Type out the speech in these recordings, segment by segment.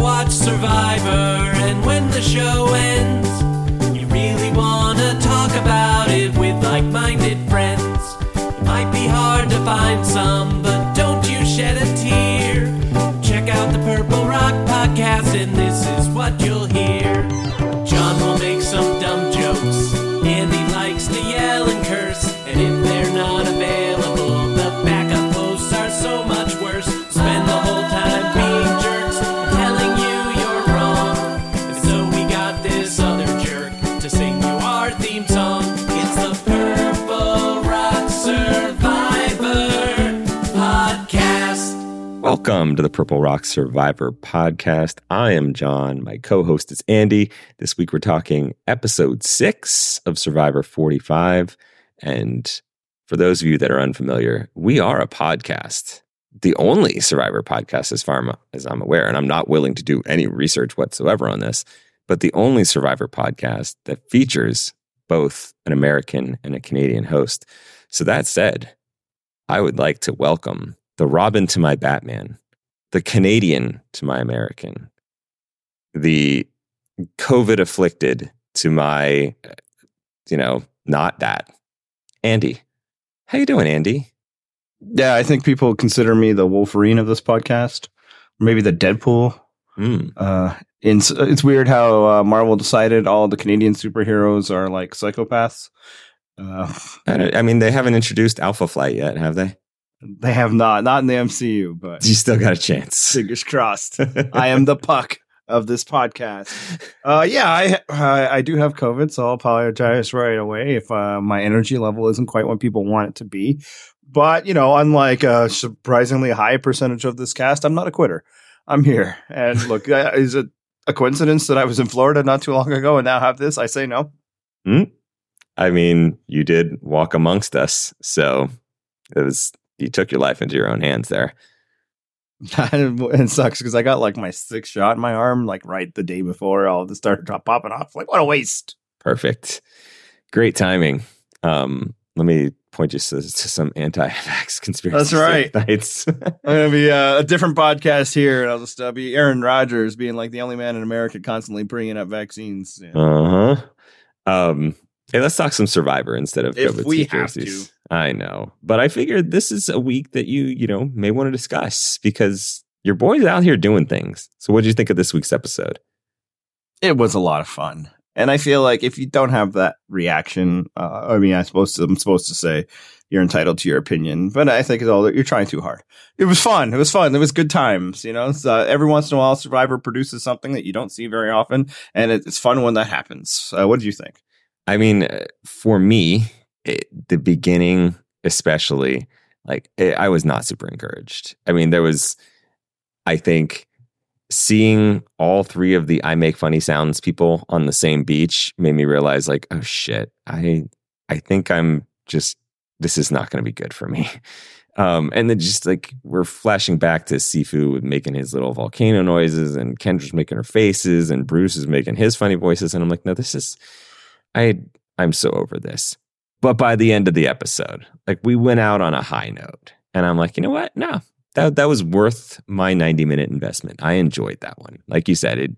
watch Survivor, and when the show ends, you really wanna talk about it with like minded friends. It might be hard to find some, Welcome to the Purple Rock Survivor podcast. I am John. My co host is Andy. This week we're talking episode six of Survivor 45. And for those of you that are unfamiliar, we are a podcast, the only Survivor podcast as far as I'm aware. And I'm not willing to do any research whatsoever on this, but the only Survivor podcast that features both an American and a Canadian host. So that said, I would like to welcome the Robin to my Batman, the Canadian to my American, the COVID afflicted to my, you know, not that. Andy, how you doing, Andy? Yeah, I think people consider me the Wolverine of this podcast, or maybe the Deadpool. Hmm. Uh, it's, it's weird how uh, Marvel decided all the Canadian superheroes are like psychopaths. Uh, I, I mean, they haven't introduced Alpha Flight yet, have they? They have not, not in the MCU, but You still got a chance. fingers crossed. I am the puck of this podcast. Uh, yeah, I, I I do have COVID, so I'll apologize right away if uh, my energy level isn't quite what people want it to be. But you know, unlike a surprisingly high percentage of this cast, I'm not a quitter. I'm here, and look, uh, is it a coincidence that I was in Florida not too long ago and now have this? I say no. I mean, you did walk amongst us, so it was you took your life into your own hands there. it sucks because I got like my sixth shot in my arm, like right the day before all this started drop popping off. Like, what a waste. Perfect. Great timing. Um, let me point you to, to some anti-vax conspiracy That's right. I'm gonna be uh, a different podcast here, and I'll just uh, be Aaron Rodgers being like the only man in America constantly bringing up vaccines. Yeah. uh huh. Um, hey, let's talk some Survivor instead of If COVID we have conspiracies. I know, but I figured this is a week that you you know may want to discuss because your boy's out here doing things. So, what did you think of this week's episode? It was a lot of fun, and I feel like if you don't have that reaction, uh, I mean, I'm supposed to, I'm supposed to say you're entitled to your opinion, but I think it's all that you're trying too hard. It was fun. It was fun. It was good times. You know, so every once in a while, Survivor produces something that you don't see very often, and it's fun when that happens. Uh, what did you think? I mean, uh, for me, it, the beginning, especially, like it, I was not super encouraged. I mean, there was, I think, seeing all three of the I make funny sounds people on the same beach made me realize, like, oh shit, I, I think I'm just this is not going to be good for me. Um, and then just like we're flashing back to Sifu making his little volcano noises, and Kendra's making her faces, and Bruce is making his funny voices, and I'm like, no, this is I I'm so over this. But by the end of the episode, like we went out on a high note. And I'm like, you know what? No. That that was worth my 90 minute investment. I enjoyed that one. Like you said, it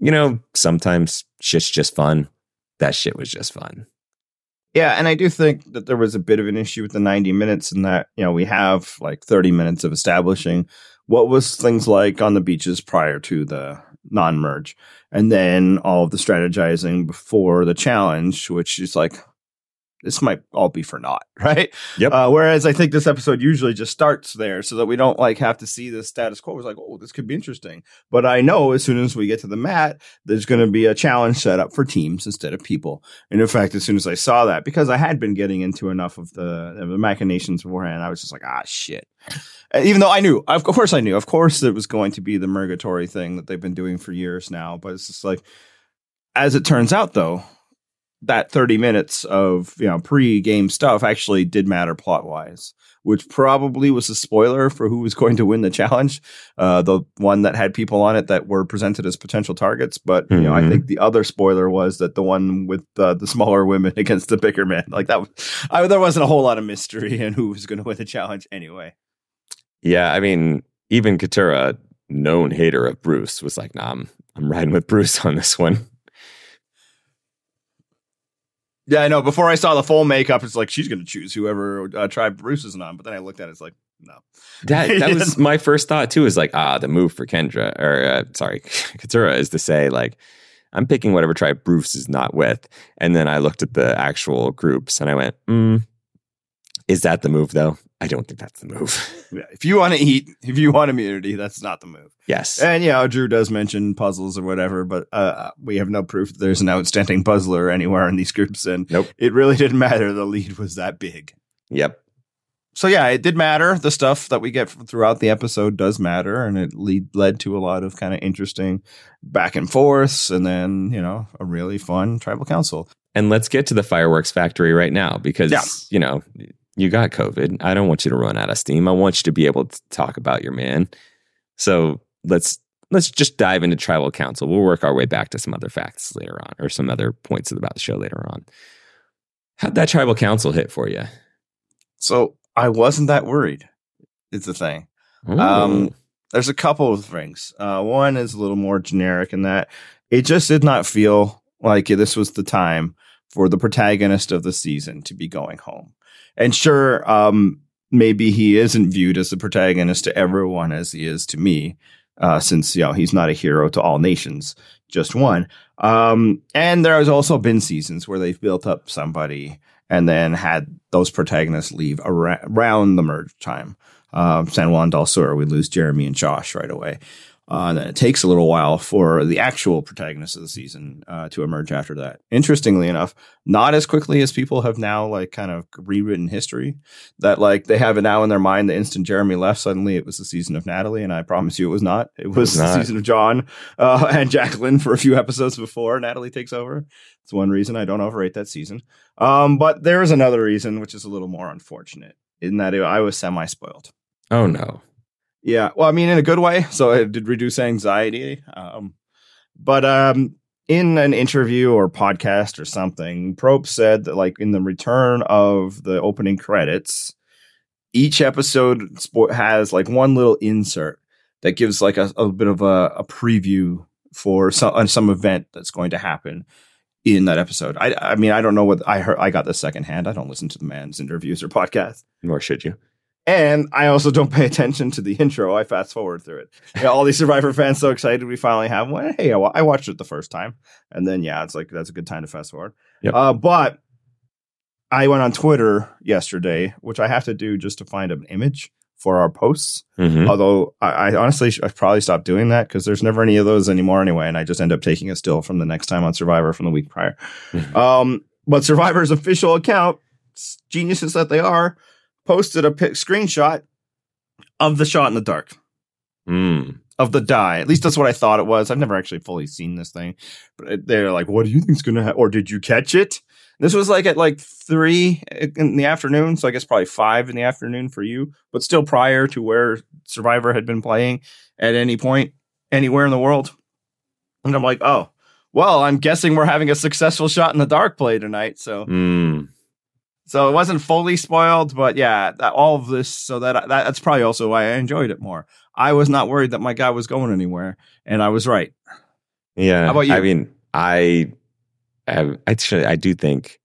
you know, sometimes shit's just fun. That shit was just fun. Yeah, and I do think that there was a bit of an issue with the 90 minutes in that, you know, we have like 30 minutes of establishing what was things like on the beaches prior to the non-merge and then all of the strategizing before the challenge, which is like this might all be for naught, right? Yep. Uh, whereas I think this episode usually just starts there so that we don't like have to see the status quo. It's like, oh, this could be interesting. But I know as soon as we get to the mat, there's going to be a challenge set up for teams instead of people. And in fact, as soon as I saw that, because I had been getting into enough of the, of the machinations beforehand, I was just like, ah, shit. Uh, Even though I knew, of course I knew, of course it was going to be the Mergatory thing that they've been doing for years now. But it's just like, as it turns out though, that 30 minutes of, you know, pre-game stuff actually did matter plot-wise, which probably was a spoiler for who was going to win the challenge. Uh, the one that had people on it that were presented as potential targets. But, you know, I Mhm. think the other spoiler was that the one with uh, the smaller women against the bigger men, like that, was, I, there wasn't a whole lot of mystery in who was going to win the challenge anyway. Yeah, I mean, even Katurah known hater of Bruce, was like, nah, I'm, I'm riding with Bruce on this one. Yeah, I know. Before I saw the full makeup, it's like she's going to choose whoever uh, tribe Bruce is on. But then I looked at it, it's like, no. That that was my first thought too. Is like, ah, the move for Kendra or uh, sorry, Katurah is to say like, I'm picking whatever tribe Bruce is not with, and then I looked at the actual groups and I went, mm, is that the move though? I don't think that's the move. Yeah, if you want to eat, if you want immunity, that's not the move. yes, And yeah, Drew does mention puzzles or whatever, but uh, we have no proof that there's an outstanding puzzler anywhere in these groups. And Nope. it really didn't matter. The lead was that big. yep. So yeah, it did matter. The stuff that we get throughout the episode does matter, and it lead, led to a lot of kind of interesting back and forths, and then you know a really fun tribal council. And let's get to the fireworks factory right now because Yeah. you know you got COVID. I don't want you to run out of steam. I want you to be able to talk about your man. So let's let's just dive into tribal council. We'll work our way back to some other facts later on, or some other points about the show later on. How'd that tribal council hit for you? So I wasn't that worried. It's the thing. Um, There's a couple of things. Uh, one is a little more generic in that it just did not feel like this was the time for the protagonist of the season to be going home. And sure, um, maybe he isn't viewed as the protagonist to everyone as he is to me, uh, since you know he's not a hero to all nations, just one. Um, and there has also been seasons where they've built up somebody and then had those protagonists leave around the merge time uh, San Juan del Sur, we lose Jeremy and Josh right away. Uh, and it takes a little while for the actual protagonist of the season uh, to emerge after that. Interestingly enough, not as quickly as people have now like kind of rewritten history. That like they have it now in their mind. The instant Jeremy left, suddenly it was the season of Natalie, and I promise you, it was not. It was, was the season of John uh, and Jacqueline for a few episodes before Natalie takes over. It's one reason I don't overrate that season. Um, but there is another reason, which is a little more unfortunate, in that I was semi spoiled. oh no. Yeah, well, I mean, in a good way. So it did reduce anxiety. Um, but um, in an interview or podcast or something, Probst said that, like, in the return of the opening credits, each episode has like one little insert that gives like a, a bit of a, a preview for some some event that's going to happen in that episode. I, I mean, I don't know what I heard. I got this secondhand. I don't listen to the man's interviews or podcasts. Nor should you. And I also don't pay attention to the intro. I fast forward through it. Yeah, all these Survivor fans so excited we finally have one. Hey, I, watched it the first time, and then yeah, it's like that's a good time to fast forward. Yep. Uh, but I went on Twitter yesterday, which I have to do just to find an image for our posts. Mhm. Although I, I honestly sh- I probably stopped doing that because there's never any of those anymore anyway, and I just end up taking a still from the next time on Survivor from the week prior. Mhm. Um, but Survivor's official account, geniuses that they are, posted a pic- screenshot of the shot in the dark Mm. of the die. At least that's what I thought it was. I've never actually fully seen this thing, but they're like, "What do you think's gonna happen?" Or did you catch it? This was like at like three in the afternoon, so I guess probably five in the afternoon for you, but still prior to where Survivor had been playing at any point anywhere in the world. And I'm like, oh, well, I'm guessing we're having a successful shot in the dark play tonight. So Mm. So it wasn't fully spoiled, but yeah, that, all of this. So that, that that's probably also why I enjoyed it more. I was not worried that my guy was going anywhere, and I was right. Yeah. How about you? I mean, I have actually I do think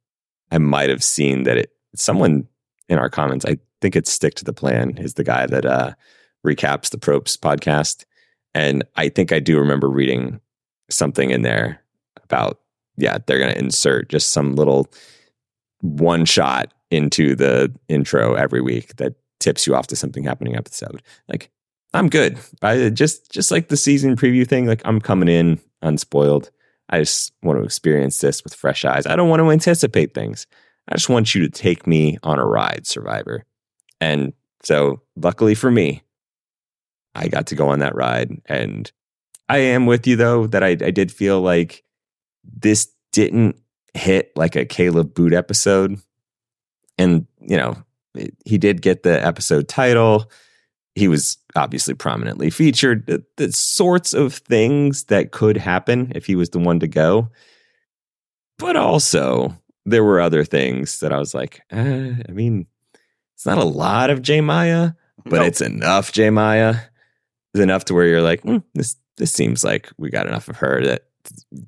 I might have seen that it someone in our comments, I think it's Stick to the Plan is the guy that uh recaps the Probst podcast. And I think I do remember reading something in there about, yeah, they're gonna insert just some little one shot into the intro every week that tips you off to something happening episode. Like I'm good. I just just like the season preview thing. Like I'm coming in unspoiled. I just want to experience this with fresh eyes. I don't want to anticipate things. I just want you to take me on a ride, Survivor. And so, luckily for me, I got to go on that ride. And I am with you though that I, I did feel like this didn't hit like a Kaleb Boot episode. And you know, it- he did get the episode title he was obviously prominently featured. The, the sorts of things that could happen if he was the one to go. But also, there were other things that I was like, uh, I mean, it's not a lot of J Maya, but No. it's enough J Maya. enough to where you're like, "Hmm, this this seems like we got enough of her that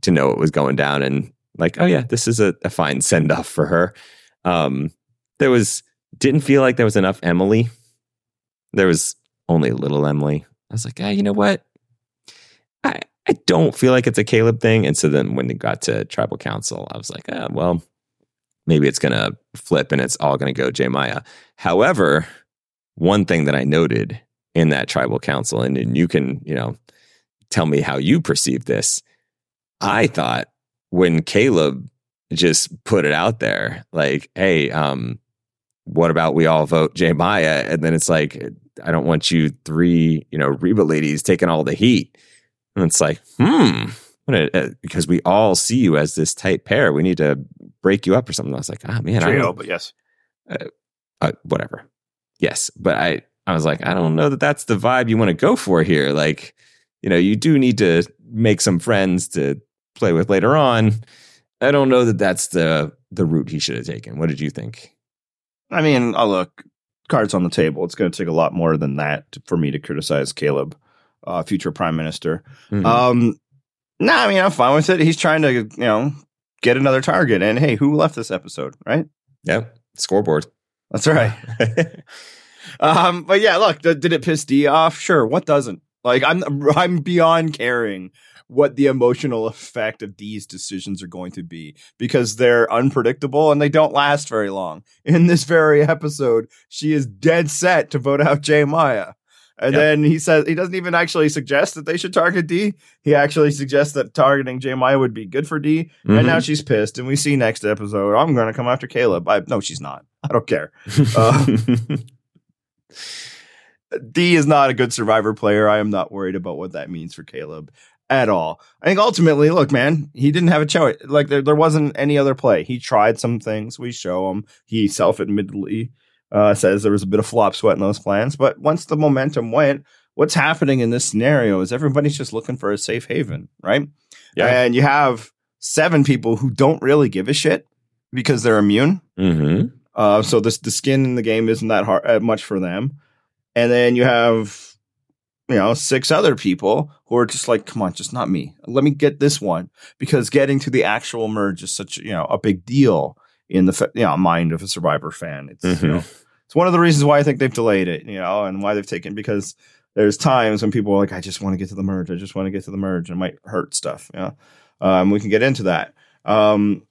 to know what was going down, and like, oh yeah, this is a, a fine send off for her. Um, there was didn't feel like there was enough Emily. There was only a little Emily. I was like, ah, you know what? I I don't feel like it's a Kaleb thing. And so then when it got to tribal council, I was like, ah, well, maybe it's gonna flip and it's all gonna go J Maya. However, one thing that I noted in that tribal council, and, and you can, you know, tell me how you perceive this. I thought when Kaleb just put it out there, like, hey, um, what about we all vote J Maya? And then it's like, I don't want you three, you know, Reba ladies taking all the heat. And it's like, hmm, uh, because we all see you as this tight pair. We need to break you up or something. I was like, ah, oh, man, trio, but yes, uh, uh, whatever. Yes, but I, I was like, I don't know that that's the vibe you want to go for here. Like, you know, you do need to make some friends to play with later on. I don't know that that's the the route he should have taken. What did you think? I mean, I'll look cards on the table. It's going to take a lot more than that to, for me to criticize Kaleb, uh, future prime minister. Mm-hmm. Um, no, nah, I mean, I'm fine with it. He's trying to, you know, get another target. And hey, who left this episode, right? Yeah, scoreboard. That's right. um, but yeah, look, did it piss D off? Sure. What doesn't? Like, I'm I'm beyond caring what the emotional effect of these decisions are going to be because they're unpredictable and they don't last very long. In this very episode, she is dead set to vote out J Maya. And yep. then he says he doesn't even actually suggest that they should target D. He actually suggests that targeting J Maya would be good for D. Mm-hmm. And now she's pissed. And we see next episode, I'm going to come after Kaleb. I, no, she's not. I don't care. Uh, D is not a good survivor player. I am not worried about what that means for Kaleb at all. I think ultimately, look, man, he didn't have a choice. Like there, there wasn't any other play. He tried some things. We show him. He self-admittedly uh, says there was a bit of flop sweat in those plans. But once the momentum went, what's happening in this scenario is everybody's just looking for a safe haven, right? Yeah. And you have seven people who don't really give a shit because they're immune. Mm-hmm. Uh, so this the skin in the game isn't that hard uh, much for them. And then you have you know, six other people who are just like, come on, just not me. Let me get this one because getting to the actual merge is such, you know, a big deal in the you know, mind of a survivor fan. It's, mm-hmm. you know, it's one of the reasons why I think they've delayed it, you know, and why they've taken because there's times when people are like, I just want to get to the merge. I just want to get to the merge. And it might hurt stuff. Yeah. Um, we can get into that. Um,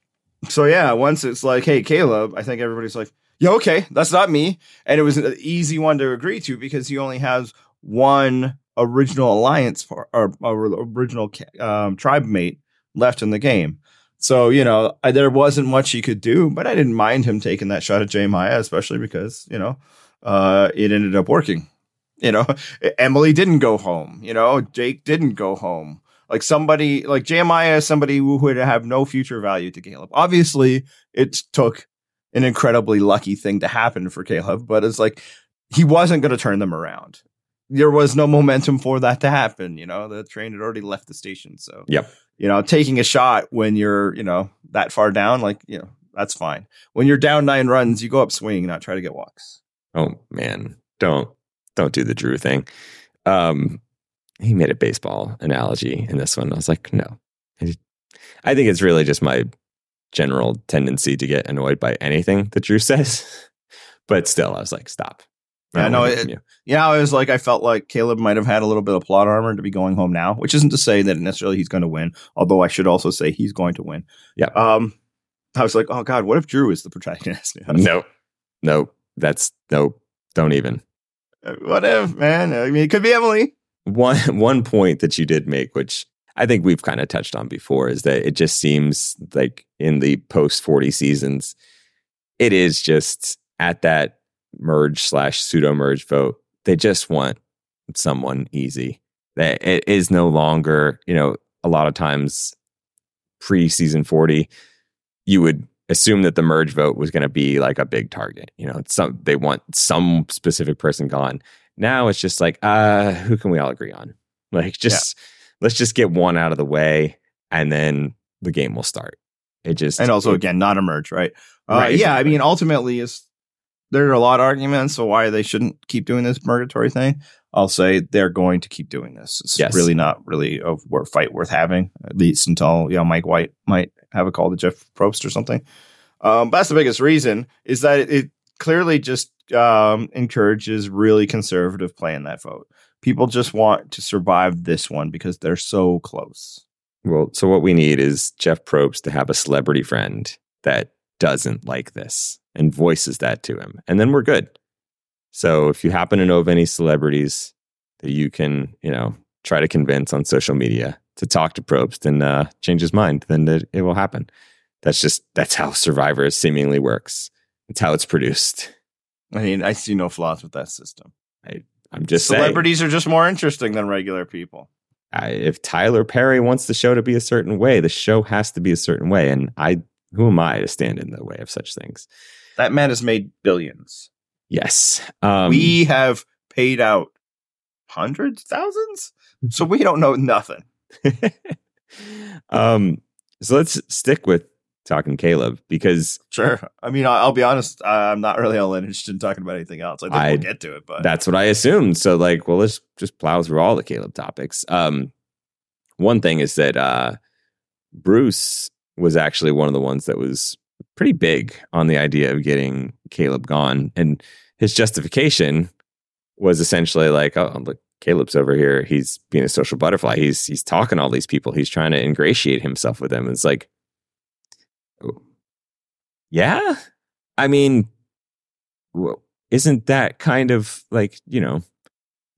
so yeah, once it's like, hey, Kaleb, I think everybody's like, yeah, okay, that's not me. And it was an easy one to agree to because he only has one original alliance or, or, or original um, tribe mate left in the game. So, you know, I, there wasn't much he could do, but I didn't mind him taking that shot at J Maya, especially because, you know, uh, it ended up working. You know, Emily didn't go home. You know, Jake didn't go home. Like somebody, like J Maya is somebody who would have no future value to Kaleb. Obviously, it took an incredibly lucky thing to happen for Kaleb, but it's like he wasn't going to turn them around there was no momentum for that to happen. You know, the train had already left the station. So, yep. You know, taking a shot when you're, you know, that far down, like, you know, that's fine. When you're down nine runs, you go up swing, not try to get walks. Oh man, don't don't do the Drew thing. Um, he made a baseball analogy in this one. I was like, no. I think it's really just my general tendency to get annoyed by anything that Drew says. But still, I was like, stop. Yeah, no, it, yeah, I was like, I felt like Kaleb might have had a little bit of plot armor to be going home now, which isn't to say that necessarily he's going to win. Although I should also say he's going to win. Yeah. Um, I was like, oh god, what if Drew is the protagonist? no, no, that's no, don't even. Uh, what if, man? I mean, it could be Emily. One one point that you did make, which I think we've kind of touched on before, is that it just seems like in the post forty seasons, it is just at that merge slash pseudo merge vote. They just want someone easy. That it is no longer, you know, a lot of times pre season 40, you would assume that the merge vote was going to be like a big target. You know, some they want some specific person gone. Now it's just like, uh, who can we all agree on? Like just yeah. let's just get one out of the way and then the game will start. It just And also it, again, not a merge, right? Uh, right, yeah, I mean ultimately is there are a lot of arguments of why they shouldn't keep doing this purgatory thing. I'll say they're going to keep doing this. It's Yes. really not really a fight worth having, at least until you know Mike White might have a call to Jeff Probst or something. Um, but that's the biggest reason is that it, clearly just um, encourages really conservative play in that vote. People just want to survive this one because they're so close. Well, so what we need is Jeff Probst to have a celebrity friend that doesn't like this and voices that to him. And then we're good. So if you happen to know of any celebrities that you can, you know, try to convince on social media to talk to Probst and uh, change his mind, then it, it will happen. That's just, that's how Survivor seemingly works. It's how it's produced. I mean, I see no flaws with that system. I'm just saying. Celebrities are just more interesting than regular people. I, if Tyler Perry wants the show to be a certain way, the show has to be a certain way. And I, who am I to stand in the way of such things? That man has made billions. Yes. Um, we have paid out hundreds, thousands. So we don't know nothing. um, so let's stick with talking Kaleb because Sure. I mean, I'll, I'll be honest. I'm not really all interested in talking about anything else. I think I- we'll get to it, but that's what I assumed. So like, well, let's just plow through all the Kaleb topics. Um, one thing is that uh, Bruce was actually one of the ones that was pretty big on the idea of getting Kaleb gone, and his justification was essentially like, "Oh, look, Kaleb's over here. He's being a social butterfly. He's he's talking to all these people. He's trying to ingratiate himself with them." It's like, oh, yeah, I mean, isn't that kind of like you know?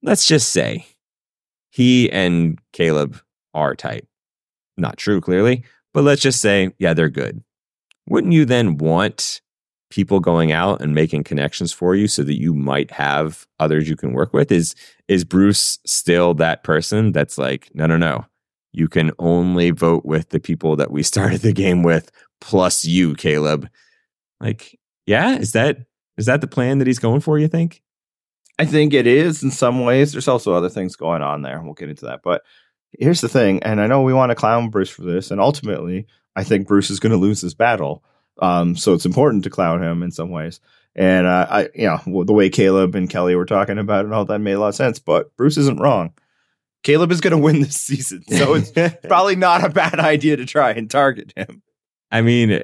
Let's just say he and Kaleb are tight. Not true, clearly, but let's just say, yeah, they're good. Wouldn't you then want people going out and making connections for you so that you might have others you can work with? Is is Bruce still that person that's like, no, no, no. You can only vote with the people that we started the game with, plus you, Kaleb. Like, yeah, is that is that the plan that he's going for, you think? I think it is in some ways. There's also other things going on there. We'll get into that. But here's the thing, and I know we want to clown Bruce for this, and ultimately, I think Bruce is going to lose this battle. Um, so it's important to clown him in some ways. And uh, I, you know, the way Kaleb and Kelly were talking about it and all that made a lot of sense. But Bruce isn't wrong. Kaleb is going to win this season, so it's probably not a bad idea to try and target him. I mean,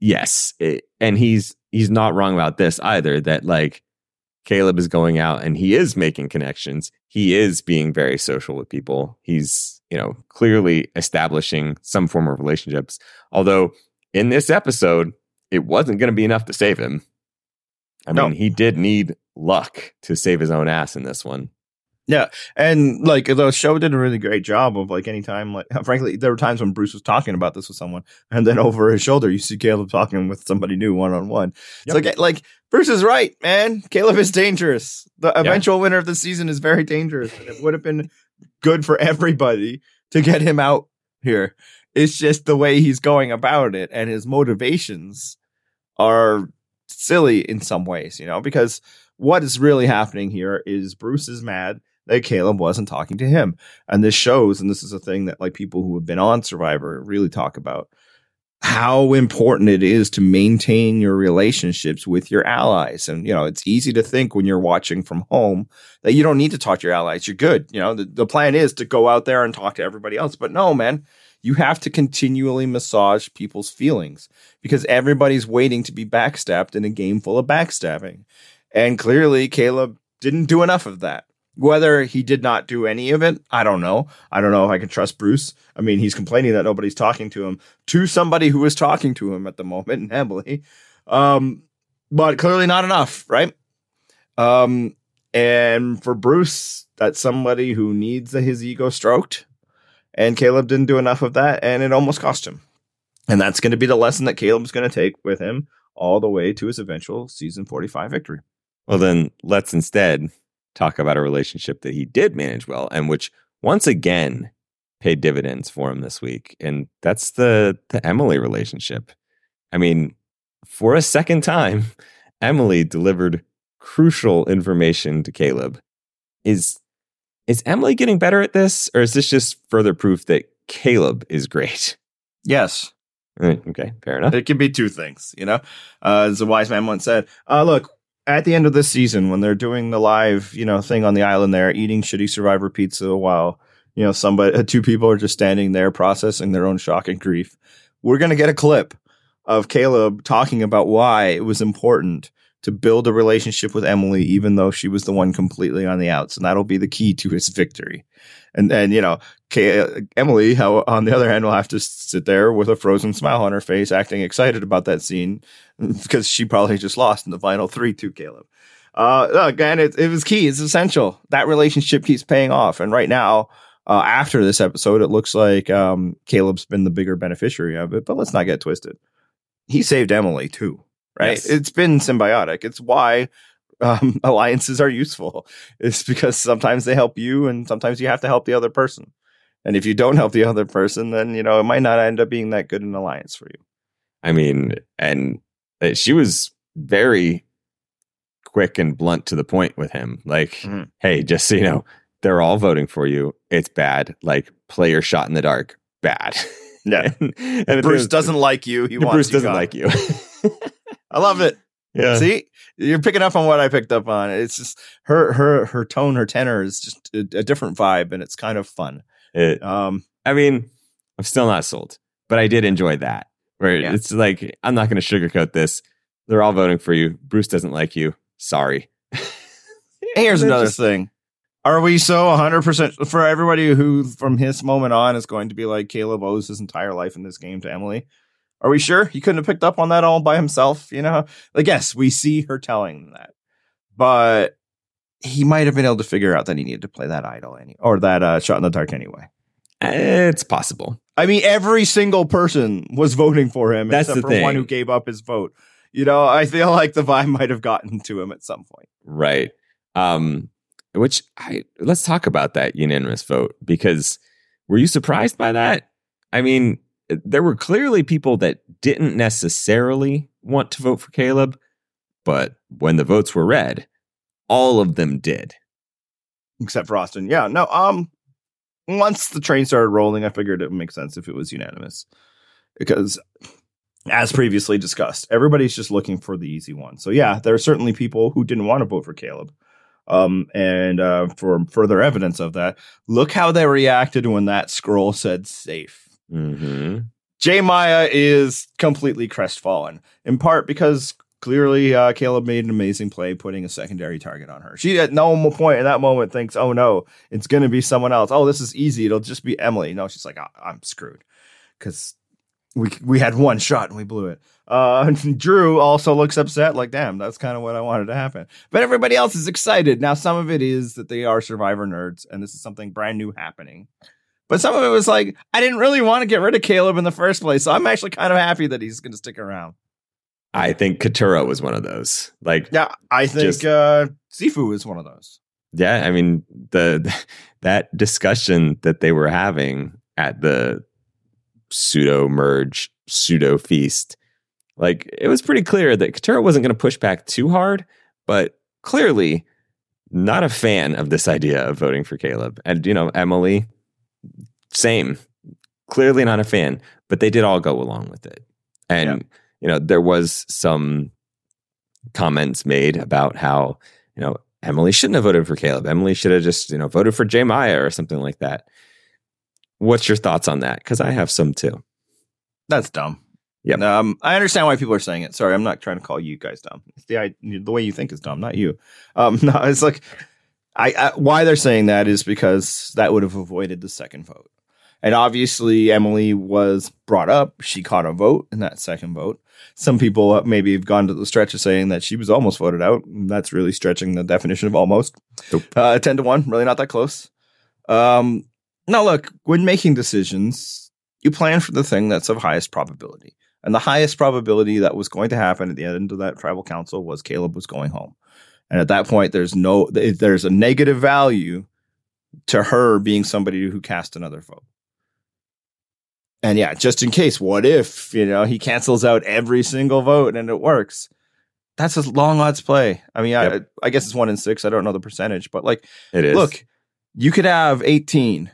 yes, it, and he's he's not wrong about this either. That like Kaleb is going out and he is making connections. He is being very social with people. He's you know clearly establishing some form of relationships. Although in this episode, it wasn't going to be enough to save him. I No. mean, he did need luck to save his own ass in this one. Yeah, and like the show did a really great job of like anytime like frankly there were times when Bruce was talking about this with someone and then over his shoulder you see Kaleb talking with somebody new one on one. It's like like Bruce is right, man. Kaleb is dangerous. The eventual winner of the season is very dangerous. And it would have been good for everybody to get him out here. It's just the way he's going about it and his motivations are silly in some ways, you know, because what is really happening here is Bruce is mad that Kaleb wasn't talking to him. And this shows, and this is a thing that like people who have been on Survivor really talk about how important it is to maintain your relationships with your allies. And, you know, it's easy to think when you're watching from home that you don't need to talk to your allies. You're good. You know, the, the plan is to go out there and talk to everybody else. But no, man, you have to continually massage people's feelings because everybody's waiting to be backstabbed in a game full of backstabbing. And clearly, Kaleb didn't do enough of that. Whether he did not do any of it, I don't know. I don't know if I can trust Bruce. I mean, he's complaining that nobody's talking to him to somebody who is talking to him at the moment in Emily. Um, but clearly not enough, right? Um, and for Bruce, that's somebody who needs his ego stroked. And Kaleb didn't do enough of that, and it almost cost him. And that's going to be the lesson that Kaleb's going to take with him all the way to his eventual season 45 victory. Well, then let's instead talk about a relationship that he did manage well and which once again paid dividends for him this week. And that's the the Emily relationship. I mean, for a second time, Emily delivered crucial information to Kaleb. Is is Emily getting better at this or is this just further proof that Kaleb is great? Yes, Okay, fair enough. it can be two things, you know. Uh, as a wise man once said, uh, "Look, at the end of this season when they're doing the live, you know, thing on the island there, eating shitty survivor pizza while, you know, somebody two people are just standing there processing their own shock and grief. We're gonna get a clip of Kaleb talking about why it was important to build a relationship with Emily, even though she was the one completely on the outs, and that'll be the key to his victory. And then, you know, Kay, Emily, how on the other hand, will have to sit there with a frozen smile on her face, acting excited about that scene because she probably just lost in the final three to Kaleb. Uh, again, it, it was key. It's essential. That relationship keeps paying off. And right now, uh, after this episode, it looks like um, Kaleb's been the bigger beneficiary of it. But let's not get twisted. He saved Emily too right? Yes. It's been symbiotic. It's why um, alliances are useful. It's because sometimes they help you, and sometimes you have to help the other person. And if you don't help the other person, then you know it might not end up being that good an alliance for you. I mean, and uh, she was very quick and blunt to the point with him. Like, Mhm. hey, just so you know, they're all voting for you. It's bad. Like, play your shot in the dark. Bad. Yeah. and, and Bruce doesn't like you. He wants Bruce doesn't gone. like you. I love it. yeah. See, you're picking up on what I picked up on. It's just her, her, her tone, her tenor is just a, a different vibe, and it's kind of fun. It- Um, I mean, I'm still not sold, but I did enjoy that. Where Yeah. it's like, I'm not going to sugarcoat this. They're all voting for you. Bruce doesn't like you. Sorry. Here's another just- thing. Are we so 100% for everybody who from his moment on is going to be like Kaleb owes his entire life in this game to Emily? Are we sure he couldn't have picked up on that all by himself? You know, like, yes, we see her telling that, but he might have been able to figure out that he needed to play that idol any or that uh, shot in the dark anyway. It's possible. I mean, every single person was voting for him That's except the for one who gave up his vote. You know, I feel like the vibe might have gotten to him at some point. Right. Um, which I let's talk about that unanimous vote because were you surprised by that? I mean, there were clearly people that didn't necessarily want to vote for Kaleb, but when the votes were read, all of them did. except for Austin. Yeah, no. Um, once the train started rolling, I figured it would make sense if it was unanimous, because as previously discussed, everybody's just looking for the easy one. So yeah, there are certainly people who didn't want to vote for Kaleb. Um, and uh, for further evidence of that, look how they reacted when that scroll said safe. mm-hmm. J Maya is completely crestfallen, in part because clearly uh, Kaleb made an amazing play putting a secondary target on her. She at no point in that moment thinks, oh no, it's going to be someone else. Oh, this is easy. It'll just be Emily. No, she's like, "I- I'm screwed because we, we had one shot and we blew it. Uh, Drew also looks upset, like, damn, that's kind of what I wanted to happen. But everybody else is excited. Now, some of it is that they are survivor nerds and this is something brand new happening. But some of it was like, I didn't really want to get rid of Kaleb in the first place. So I'm actually kind of happy that he's going to stick around. I think Katurah was one of those. Like, Yeah, I think Just- uh, Sifu is one of those. yeah, I mean the that discussion that they were having at the pseudo merge pseudo feast, like it was pretty clear that Katurah wasn't going to push back too hard, but clearly not a fan of this idea of voting for Kaleb. And you know, Emily, same, clearly not a fan, but they did all go along with it. And Yeah. You know, there was some comments made about how you know Emily shouldn't have voted for Kaleb. Emily should have just you know voted for J Maya or something like that. What's your thoughts on that? Because I have some too. That's dumb. Yeah. Um, I understand why people are saying it. Sorry, I'm not trying to call you guys dumb. It's the I, the way you think is dumb, not you. Um, no, it's like I, I why they're saying that is because that would have avoided the second vote. And obviously, Emily was brought up. She caught a vote in that second vote. Some people maybe have gone to the stretch of saying that she was almost voted out. That's really stretching the definition of almost. Nope. Uh, 10 to 1, really not that close. Um, now, look, when making decisions, you plan for the thing that's of highest probability. And the highest probability that was going to happen at the end of that tribal council was Kaleb was going home. And at that point, there's no, there's a negative value to her being somebody who cast another vote. And yeah, just in case, what if, you know, he cancels out every single vote and it works? That's a long odds play. I mean, Yep. I, I guess it's one in six. I don't know the percentage, but like, It is. look, you could have 18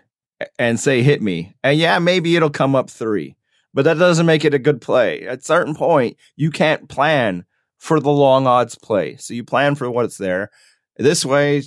and say hit me. And yeah, maybe it'll come up three, but that doesn't make it a good play. At a certain point, you can't plan for the long odds play. So you plan for what's there. This way,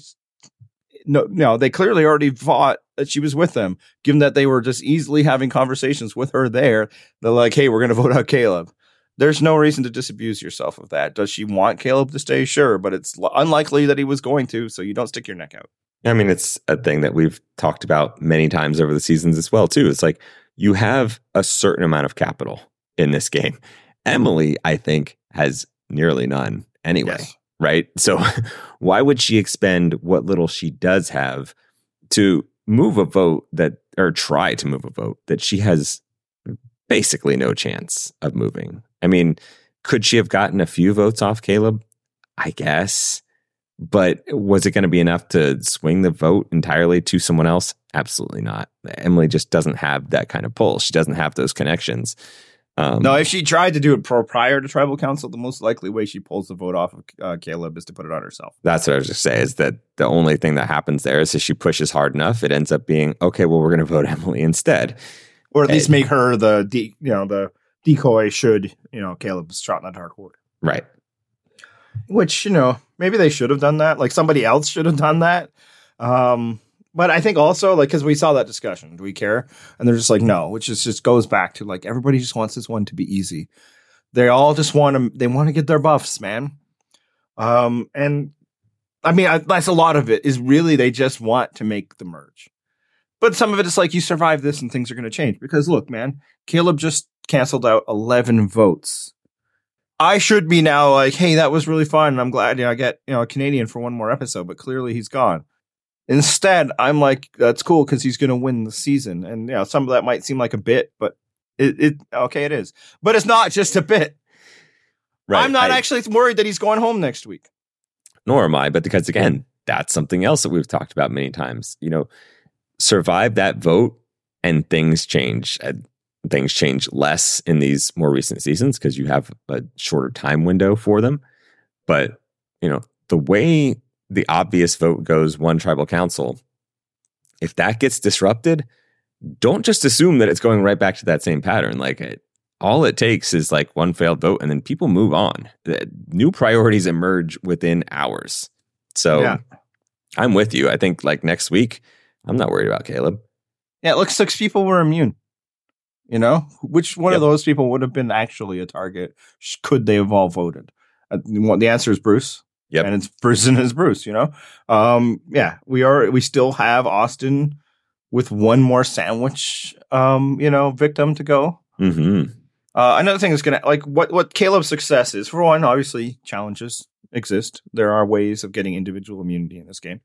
no, no, they clearly already thought that she was with them, given that they were just easily having conversations with her there. They're like, hey, we're going to vote out Kaleb. There's no reason to disabuse yourself of that. Does she want Kaleb to stay? Sure, but it's unlikely that he was going to, so you don't stick your neck out. I mean, it's a thing that we've talked about many times over the seasons as well, too. It's like you have a certain amount of capital in this game. Emily, I think, has nearly none anyway, Yes. right? So why would she expend what little she does have to move a vote that, or try to move a vote that she has basically no chance of moving? I mean, could she have gotten a few votes off Kaleb? I guess. But was it going to be enough to swing the vote entirely to someone else? Absolutely not. Emily just doesn't have that kind of pull. She doesn't have those connections. Um, No, if she tried to do it pro- prior to tribal council, the most likely way she pulls the vote off of uh, Kaleb is to put it on herself. that's what I was just saying is that the only thing that happens there is if she pushes hard enough, it ends up being okay. Well, we're going to vote Emily instead. Or at least make her the de- you know the decoy should you know Kaleb's shot in the dark order. Right. Which you know maybe they should have done that. Like somebody else should have done that. Um, but I think also like because we saw that discussion, do we care? And they're just like no, which is just goes back to like everybody just wants this one to be easy. They all just want to they want to get their buffs, man. Um, and I mean I, that's a lot of it is really they just want to make the merge. But some of it is like you survive this and things are going to change because look, man, Kaleb just canceled out 11 votes. I should be now like, hey, that was really fun. I'm glad you know, I get you know a Canadian for one more episode, but clearly he's gone. Instead, I'm like, that's cool because he's going to win the season, and you know some of that might seem like a bit, but it, it okay, it is, but it's not just a bit. Right. I'm not I- actually worried that he's going home next week. nor am I, but because again, that's something else that we've talked about many times. You know, survive that vote and things change. And things change less in these more recent seasons because you have a shorter time window for them. But, you know, the way the obvious vote goes, one tribal council, if that gets disrupted, don't just assume that it's going right back to that same pattern. Like it, all it takes is like one failed vote and then people move on. New priorities emerge within hours. So Yeah. I'm with you. I think like next week, I'm not worried about Kaleb. Yeah, it looks six people were immune. You know, which one of those people would have been actually a target? Could they have all voted? Uh, the answer is Bruce. Yep. and it's Bruce and it's Bruce. You know, um, yeah, we are. We still have Austin with one more sandwich, um, you know, victim to go. hmm Uh, another thing is gonna like what what Kaleb's success is. For one, obviously challenges exist. There are ways of getting individual immunity in this game.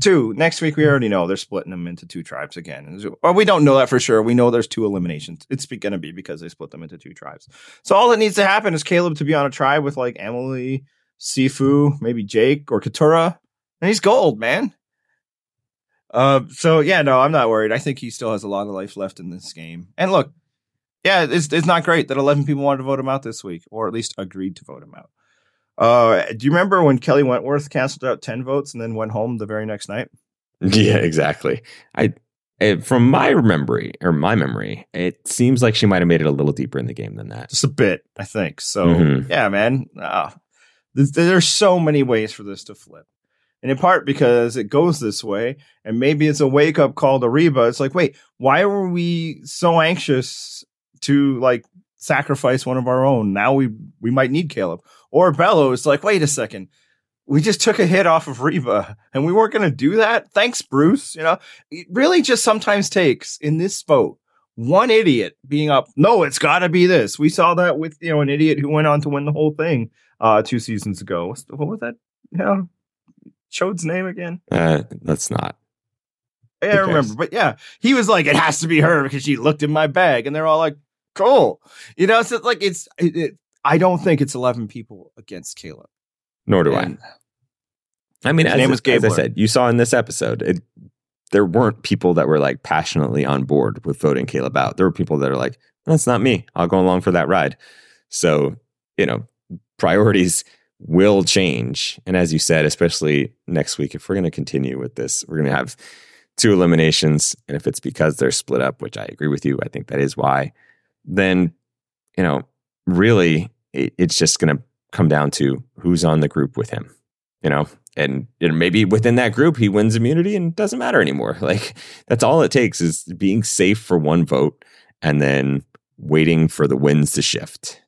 Two, next week we already know they're splitting them into two tribes again. Or we don't know that for sure. We know there's two eliminations. It's going to be because they split them into two tribes. So all that needs to happen is Kaleb to be on a tribe with like Emily, Sifu, maybe Jake or Katurah, and he's gold, man. Uh, so yeah, no, I'm not worried. I think he still has a lot of life left in this game. And look, yeah, it's it's not great that 11 people wanted to vote him out this week, or at least agreed to vote him out. Uh, do you remember when Kelley Wentworth canceled out 10 votes and then went home the very next night? Yeah, exactly. I, from my memory or my memory, it seems like she might have made it a little deeper in the game than that. Just a bit, I think. So Mhm. yeah, man, uh, there's, so many ways for this to flip. And in part because it goes this way, and maybe it's a wake up call to Reba. It's like, wait, why were we so anxious to like sacrifice one of our own? Now we we might need Kaleb or Belo. It's like, wait a second, we just took a hit off of Reba, and we weren't going to do that. Thanks, Bruce. You know, it really just sometimes takes in this boat one idiot being up. No, it's got to be this. We saw that with you know an idiot who went on to win the whole thing uh two seasons ago. What's, what was that? Yeah, Chode's name again. Uh, let's not. Yeah, I remember. But yeah, he was like, it has to be her because she looked in my bag, and they're all like, cool. You know, so it's like it's. It, it, I don't think it's eleven people against Kaleb. Nor do And- I. I mean, His as, name was as I said, you saw in this episode, it, there weren't people that were like passionately on board with voting Kaleb out. There were people that are like, that's not me. I'll go along for that ride. So, you know, priorities will change. And as you said, especially next week, if we're going to continue with this, we're going to have two eliminations. And if it's because they're split up, which I agree with you, I think that is why, then, you know, really it, it's just going to come down to who's on the group with him, you know, and, and maybe within that group he wins immunity and doesn't matter anymore. Like that's all it takes is being safe for one vote and then waiting for the winds to shift.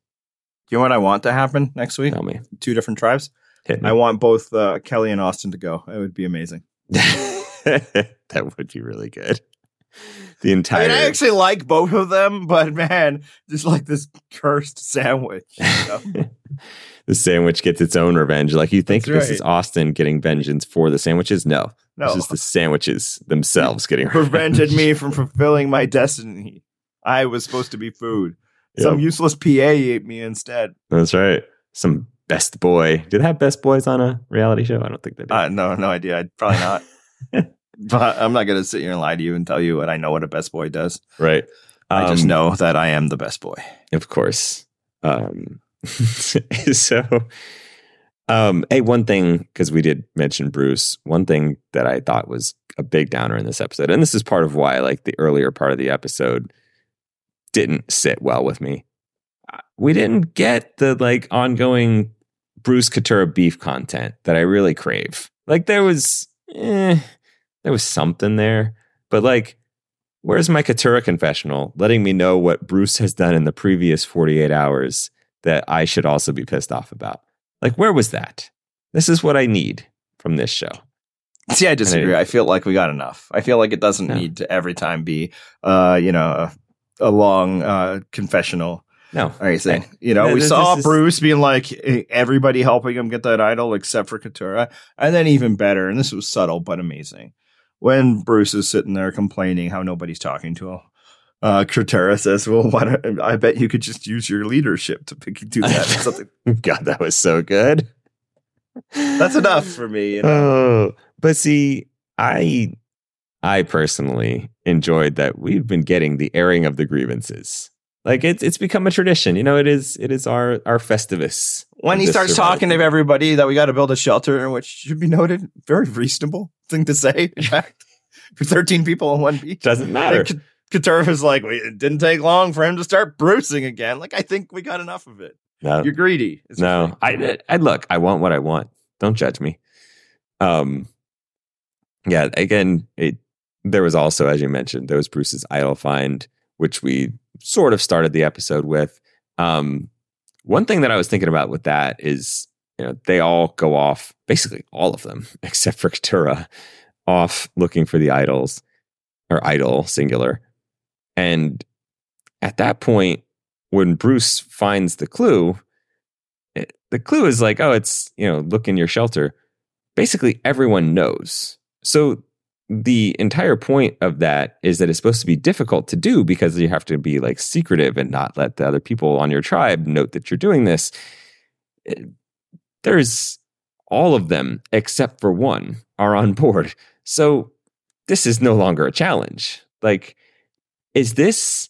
You know what I want to happen next week? Tell me, Two different tribes. hit me. I want both uh, Kellie and Austin to go. It would be amazing. that would be really good. The I entire mean, I actually like both of them, but man, just like this cursed sandwich. you know? the sandwich gets its own revenge. Like you think That's this is Austin getting vengeance for the sandwiches? No, no, this is the sandwiches themselves getting revenge. prevented me from fulfilling my destiny. I was supposed to be food. Some useless PA ate me instead. That's right. Some best boy. Do they have best boys on a reality show? I don't think they do. Uh, no, no idea. I'd probably not. but I'm not going to sit here and lie to you and tell you what I know what a best boy does. right. I just Um, know that I am the best boy. Of course. Um, so, um, hey, one thing, because we did mention Bruce, one thing that I thought was a big downer in this episode, and this is part of why, like, the earlier part of the episode didn't sit well with me. We didn't get the, like, ongoing Bruce Katurah beef content that I really crave. Like, there was, eh, there was something there, but, like, Where's my Katurah confessional letting me know what Bruce has done in the previous 48 hours that I should also be pissed off about? Like, where was that? This is what I need from this show. See, I disagree. I feel like we got enough. I feel like it doesn't No. need to every time be, uh, you know, a, long uh, confessional No. or anything. You know, No, we saw is- Bruce being like everybody helping him get that idol except for Katurah, and then even better, and this was subtle but amazing. When Bruce is sitting there complaining how nobody's talking to him, uh, Katurah says, "Well, why don't, I bet you could just use your leadership to pick, do that." or something. God, that was so good. That's enough for me. You know? Oh, but see, I I personally enjoyed that we've been getting the airing of the grievances. Like it's it's become a tradition. You know, it is it is our our festivus. when he starts survival. talking to everybody that we got to build a shelter, which should be noted, very reasonable thing to say. In fact, for 13 people on one beach. doesn't matter. And K- Katurah was like, "We- it didn't take long for him to start bruising again. Like, I think we got enough of it. No, You're greedy. no. I. I look. I want what I want. Don't judge me. Um, yeah. Again, it. There was also, as you mentioned, there was Bruce's idol find, which we sort of started the episode with. Um, one thing that I was thinking about with that is, you know, they all go off, basically all of them, except for Katurah, off looking for the idols or idol singular. And at that point, when Bruce finds the clue, it, the clue is like, oh, it's, you know, look in your shelter. Basically, everyone knows. So the entire point of that is that it's supposed to be difficult to do because you have to be like secretive and not let the other people on your tribe note that you're doing this. Eh, there's all of them except for one are on board. So this is no longer a challenge. Like, is this,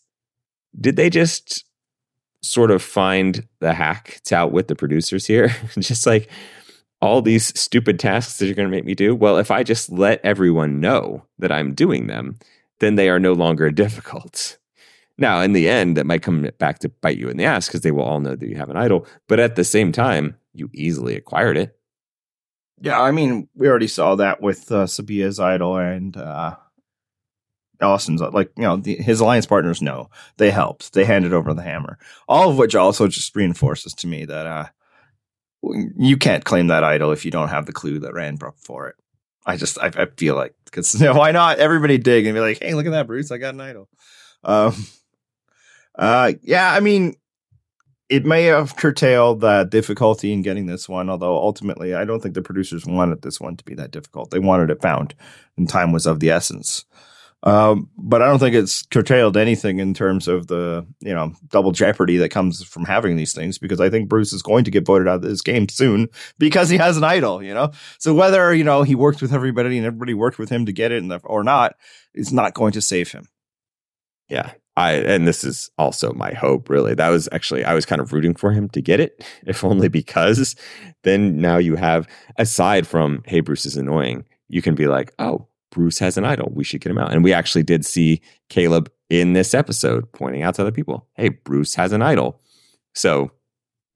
did they just sort of find the hack to outwit the producers here? just like all these stupid tasks that you're going to make me do. Well, if I just let everyone know that I'm doing them, then they are no longer difficult. Now, in the end, that might come back to bite you in the ass because they will all know that you have an idol. But at the same time, you easily acquired it. Yeah, I mean, we already saw that with uh, Sabiyah's idol and uh, Austin's. Like, you know, the, his alliance partners know they helped. They handed over the hammer. All of which also just reinforces to me that uh, you can't claim that idol if you don't have the clue that ran for it. I just, I, I feel like, because you know, why not? Everybody dig and be like, hey, look at that, Bruce. I got an idol. Um, uh, yeah, I mean, it may have curtailed the difficulty in getting this one, although ultimately I don't think the producers wanted this one to be that difficult. They wanted it found, and time was of the essence. Um, but I don't think it's curtailed anything in terms of the you know double jeopardy that comes from having these things because I think Bruce is going to get voted out of this game soon because he has an idol, you know. So whether you know he worked with everybody and everybody worked with him to get it and- or not, is not going to save him. Yeah. I and this is also my hope really. That was actually I was kind of rooting for him to get it, if only because then now you have aside from hey Bruce is annoying, you can be like, "Oh, Bruce has an idol. We should get him out." And we actually did see Kaleb in this episode pointing out to other people, "Hey, Bruce has an idol." So,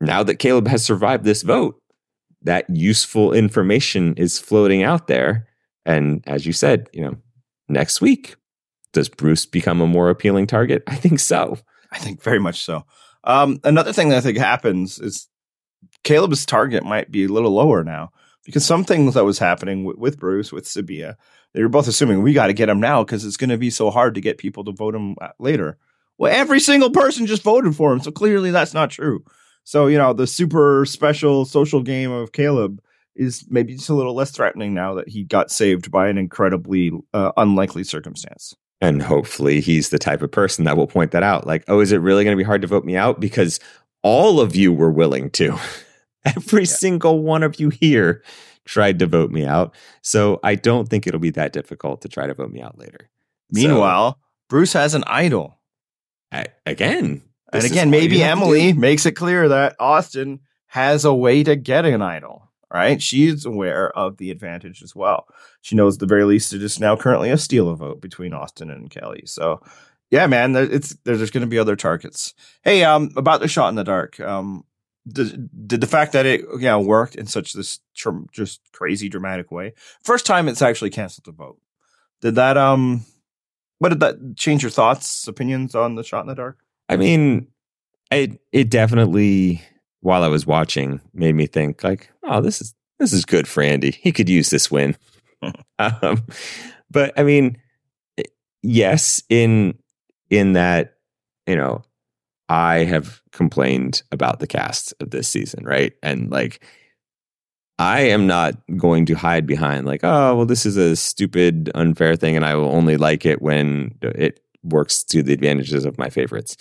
now that Kaleb has survived this vote, that useful information is floating out there. And as you said, you know, next week, does Bruce become a more appealing target? I think so. I think very much so. Um, another thing that I think happens is Kaleb's target might be a little lower now because some things that was happening with, with Bruce, with Sabiyah, they were both assuming we got to get him now because it's going to be so hard to get people to vote him uh, later. Well, every single person just voted for him, so clearly that's not true. So you know the super special social game of Kaleb is maybe just a little less threatening now that he got saved by an incredibly uh, unlikely circumstance. And hopefully he's the type of person that will point that out. Like, oh, is it really going to be hard to vote me out? Because all of you were willing to. Every yeah. single one of you here tried to vote me out. So I don't think it'll be that difficult to try to vote me out later. Meanwhile, so, Bruce has an idol. I, again. And again, maybe Emily makes it clear that Austin has a way to get an idol, right? She's aware of the advantage as well. She knows the very least it is now currently a steal a vote between Austin and Kellie. So yeah, man, it's there's going to be other targets. Hey, um, about the shot in the dark. Um, did, did the fact that it you know worked in such this tr- just crazy dramatic way. First time it's actually canceled the vote. Did that um what did that change your thoughts opinions on the shot in the dark? I mean it it definitely while i was watching made me think like oh this is this is good for andy. He could use this win. Um, but i mean yes in in that you know I have complained about the cast of this season, right? And like, I am not going to hide behind, like, oh, well, this is a stupid, unfair thing, and I will only like it when it works to the advantages of my favorites.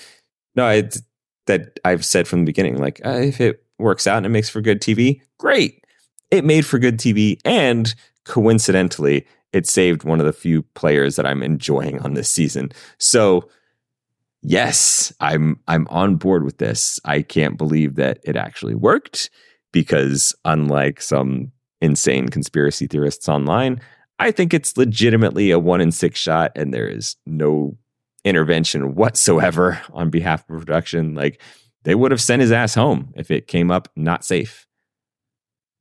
No, it's that I've said from the beginning, like, uh, if it works out and it makes for good TV, great. It made for good TV, and coincidentally, it saved one of the few players that I'm enjoying on this season. So, yes, I'm I'm on board with this. I can't believe that it actually worked because unlike some insane conspiracy theorists online, I think it's legitimately a 1 in 6 shot and there is no intervention whatsoever on behalf of production. Like they would have sent his ass home if it came up not safe.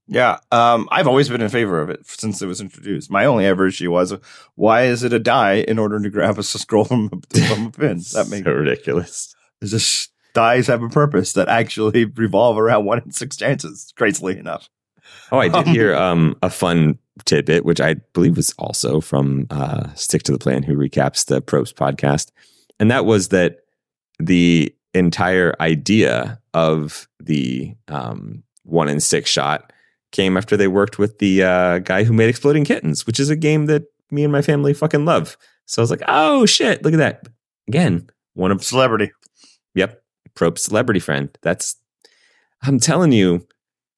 Yeah, um, I've always been in favor of it since it was introduced. My only ever issue was, why is it a die in order to grab a scroll from, a, from a pin? That makes so ridiculous. It's just dies have a purpose that actually revolve around one in six chances. Crazily enough. Oh, I did um, hear um, a fun tidbit, which I believe was also from uh, Stick to the Plan, who recaps the Probst podcast, and that was that the entire idea of the um, one in six shot came after they worked with the uh, guy who made Exploding Kittens, which is a game that me and my family fucking love. So I was like, oh shit, look at that. Again, one of celebrity. Yep. Probe celebrity friend. That's I'm telling you,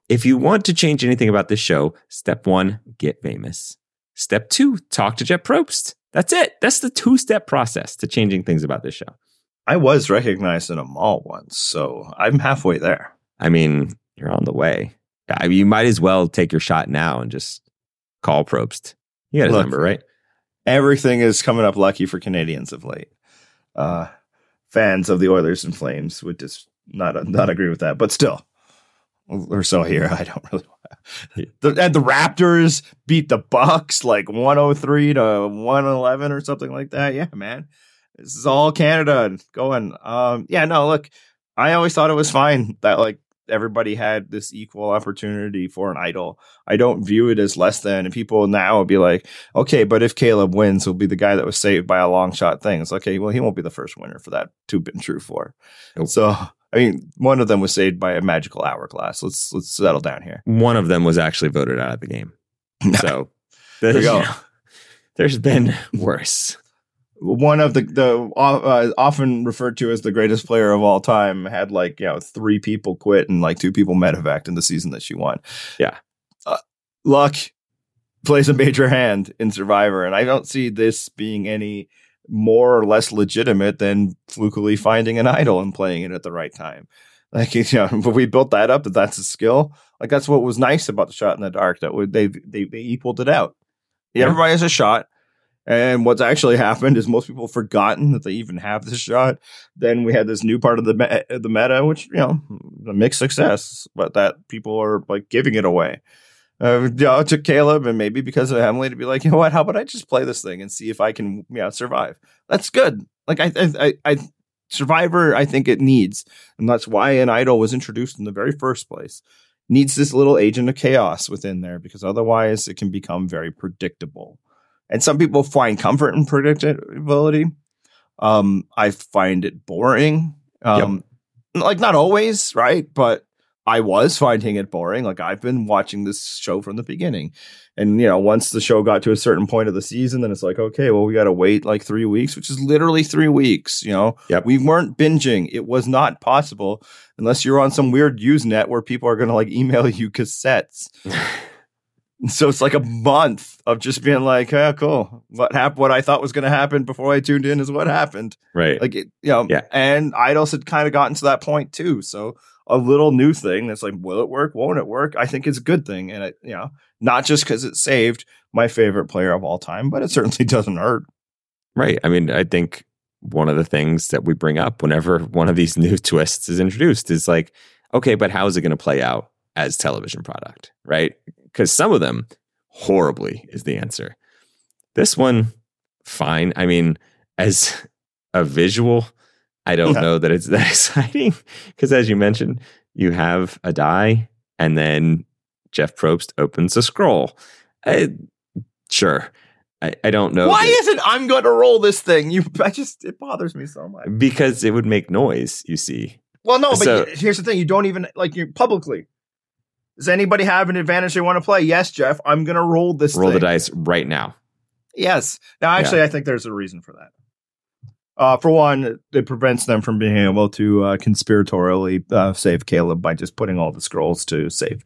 if you want to change anything about this show, step one, get famous. Step two, talk to Jeff Probst. That's it. That's the two step process to changing things about this show. I was recognized in a mall once, so I'm halfway there. I mean, you're on the way. I mean, you might as well take your shot now and just call Probst. You got his Look, number, right? Everything is coming up lucky for Canadians of late. Uh, fans of the Oilers and Flames would just not not agree with that, but still, we're so here. I don't really. The, and the Raptors beat the Bucks like 103 to 111 or something like that. Yeah, man. This is all Canada going. Um, yeah, no, look, I always thought it was fine that like everybody had this equal opportunity for an idol. I don't view it as less than. And people now will be like, okay, but if Kaleb wins, he'll be the guy that was saved by a long shot thing. It's okay, well, he won't be the first winner for that to have been true for. Nope. So I mean, one of them was saved by a magical hourglass. Let's let's settle down here. One of them was actually voted out of the game. So there you go. there's been worse one of the the uh, often referred to as the greatest player of all time had like you know three people quit and like two people medevaced in the season that she won. Yeah, uh, luck plays a major hand in Survivor, and I don't see this being any more or less legitimate than flukily finding an idol and playing it at the right time. Like you know, but we built that up that that's a skill. Like that's what was nice about the shot in the dark that would they they they equaled it out. Yeah. Everybody has a shot And what's actually happened is most people have forgotten that they even have this shot. Then we had this new part of the me- the meta, which you know, a mixed success, but that people are like giving it away. Uh, you know, it Kaleb and maybe because of Emily to be like, you know what? How about I just play this thing and see if I can, yeah, survive. That's good. Like I, I, I Survivor, I think it needs, and that's why an idol was introduced in the very first place. Needs this little agent of chaos within there because otherwise it can become very predictable. And some people find comfort in predictability. Um, I find it boring. Um, like not always, right? But I was finding it boring. Like I've been watching this show from the beginning. And you know, once the show got to a certain point of the season, then it's like, okay, well, we got to wait like three weeks, which is literally three weeks. You know, Yep. we weren't binging. It was not possible unless you're on some weird Usenet where people are going to like email you cassettes. so it's like a month of just being like, oh, cool. What happened? What I thought was going to happen before I tuned in is what happened Right. like it, you know, Yeah. and idols had kind of gotten to that point too. So a little new thing that's like, will it work? Won't it work? I think it's a good thing, and it, you know, not just because it saved my favorite player of all time, but it certainly doesn't hurt. Right. I mean, I think one of the things that we bring up whenever one of these new twists is introduced is like, okay, but how is it going to play out as television product? Right. Because some of them horribly is the answer. This one, fine. I mean, as a visual, I don't Yeah. know that it's that exciting. Because as you mentioned, you have a die and then Jeff Probst opens a scroll. I, sure. I, I don't know. Why that- isn't I'm going to roll this thing? You, I just it bothers me so much. because it would make noise you see Well, no, but So- here's the thing: you don't even like you publicly. Does anybody have an advantage they want to play? Yes, Jeff. I'm going to roll this. roll the dice right now Yes. Now, actually, I think there's a reason for that. Uh, for one, it prevents them from being able to uh, conspiratorially uh, save Kaleb by just putting all the scrolls to save.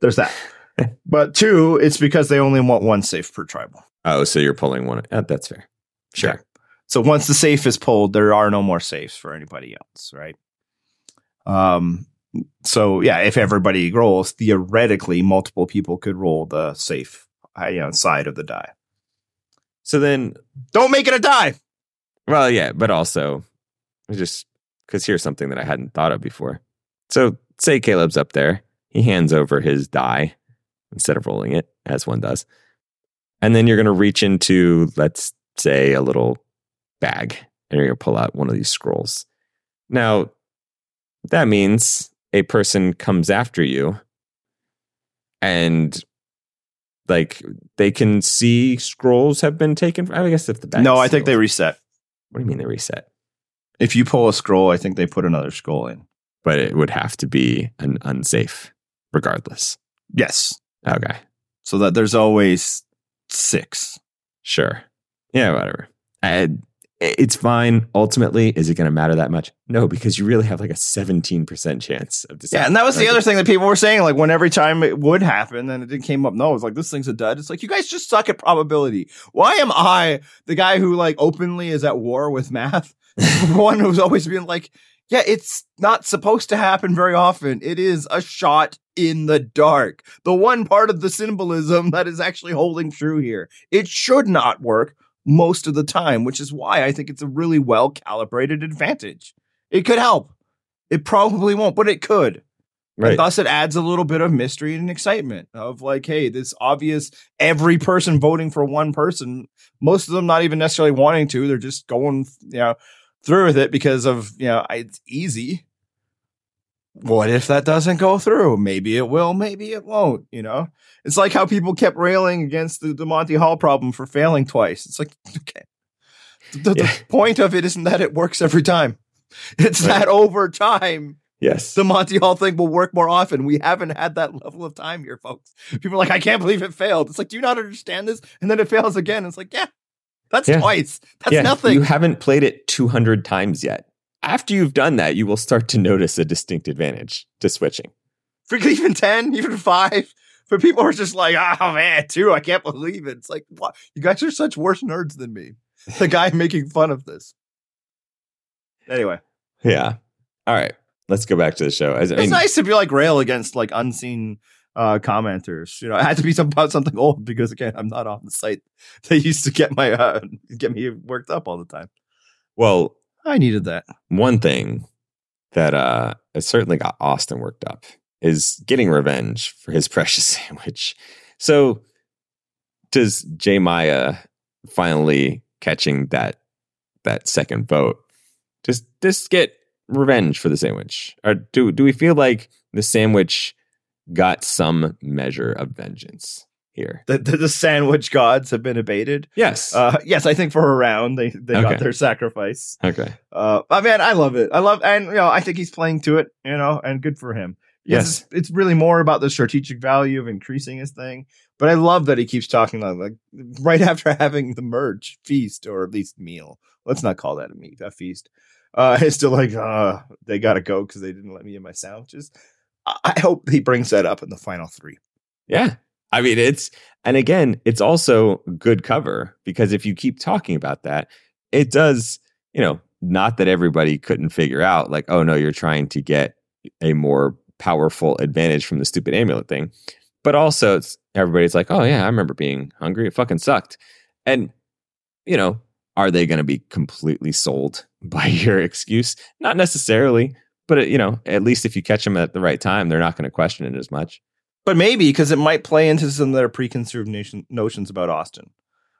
There's that. but two, it's because they only want one safe per tribal. oh so you're pulling one uh, that's fair sure Okay. So once the safe is pulled, there are no more safes for anybody else, right? Um. So yeah, if everybody rolls, theoretically, multiple people could roll the safe, uh, you know, side of the die. so then Don't make it a die. well yeah but also just because here's something that i hadn't thought of before so say kaleb's up there he hands over his die instead of rolling it as one does and then you're going to reach into let's say a little bag and you're going to pull out one of these scrolls now that means a person comes after you and like they can see scrolls have been taken i guess if the bag No, I think they reset. what do you mean they reset If you pull a scroll, I think they put another scroll in. but it would have to be an unsafe regardless Yes. okay So that there's always six. sure yeah whatever I, it's fine ultimately is it going to matter that much no because you really have like a 17% chance of this. Yeah, and that was the other thing that people were saying. Like, when every time it would happen, and it didn't came up, no, it was like this thing's a dud. It's like you guys just suck at probability. Why am I the guy who like openly is at war with math? one who's always been like, yeah, it's not supposed to happen very often. It is a shot in the dark. The one part of the symbolism that is actually holding true here. It should not work most of the time, which is why I think it's a really well calibrated advantage. It could help. It probably won't, but it could. right And thus it adds a little bit of mystery and excitement of like, hey, this obvious every person voting for one person, most of them not even necessarily wanting to, they're just going, you know, through with it because of, you know, it's easy. What if that doesn't go through? Maybe it will, maybe it won't, you know? It's like how people kept railing against the, the Monty Hall problem for failing twice. It's like, okay. The, the Yeah. point of it isn't that it works every time. It's Right. that over time yes the Monty Hall thing will work more often. We haven't had that level of time here, folks. People are like, I can't believe it failed. It's like, do you not understand this? And then it fails again. It's like, yeah, that's Yeah. twice. That's yeah, nothing. you haven't played it 200 times yet after you've done that you will start to notice a distinct advantage to switching For even 10, even five. For people who are just like, oh man, two, I can't believe it. It's like, what? You guys are such worse nerds than me. The guy making fun of this. Anyway, yeah all right let's go back to the show I it's nice to be like rail against like unseen uh, commenters. You know, I had to be some, about something old because again, I'm not on the site They used to get my uh, get me worked up all the time. Well, I needed that. one thing that uh it certainly got Austin worked up is getting revenge for his precious sandwich. So does J Maya finally catching that that second vote just just get revenge for the sandwich? Or do do we feel like the sandwich got some measure of vengeance here? The, the, the sandwich gods have been abated. Yes. Uh, yes, I think for a round they they Okay. got their sacrifice. okay. Uh, but man, I love it. I love, and you know, I think he's playing to it. You know, and good for him. Yes, it's, it's really more about the strategic value of increasing his thing. But I love that he keeps talking like, like right after having the merge feast or at least meal. Let's not call that a meat, a feast. Uh, it's still like, uh, they got to go because they didn't let me in my sandwiches. I hope he brings that up in the final three. Yeah. I mean, it's, and again, it's also good cover because if you keep talking about that, it does, you know, not that everybody couldn't figure out, like, oh no, you're trying to get a more powerful advantage from the stupid amulet thing. But also, it's everybody's like, oh yeah, I remember being hungry. It fucking sucked. And, you know, are they going to be completely sold by your excuse? Not necessarily, but, uh, you know, at least if you catch them at the right time, they're not going to question it as much. But maybe because it might play into some of their preconceived nation, notions about Austin.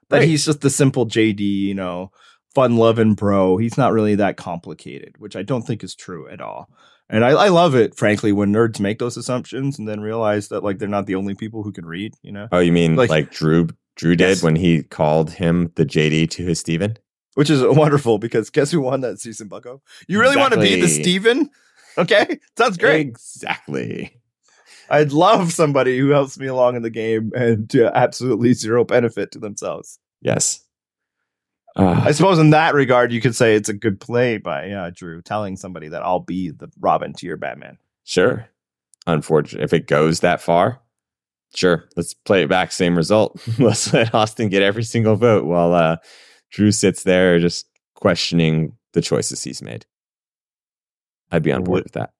That Right. he's just the simple JT, you know, fun loving bro. He's not really that complicated, which I don't think is true at all. And I, I love it, frankly, when nerds make those assumptions and then realize that like they're not the only people who can read, you know, Oh, you mean Like- like, Drew Drew did Yes. when he called him the JT to his Stephen? which is wonderful because guess who won that season, Bucko? You really want to be the Exactly. Stephen? Okay, sounds great. Exactly. I'd love somebody who helps me along in the game and to absolutely zero benefit to themselves. Yes. Uh, I suppose in that regard, you could say it's a good play by uh, Drew telling somebody that I'll be the Robin to your Batman. sure. Unfortunate. If it goes that far, sure. Let's play it back. Same result. Let's let Austin get every single vote while uh, Drew sits there just questioning the choices he's made. I'd be on board with that.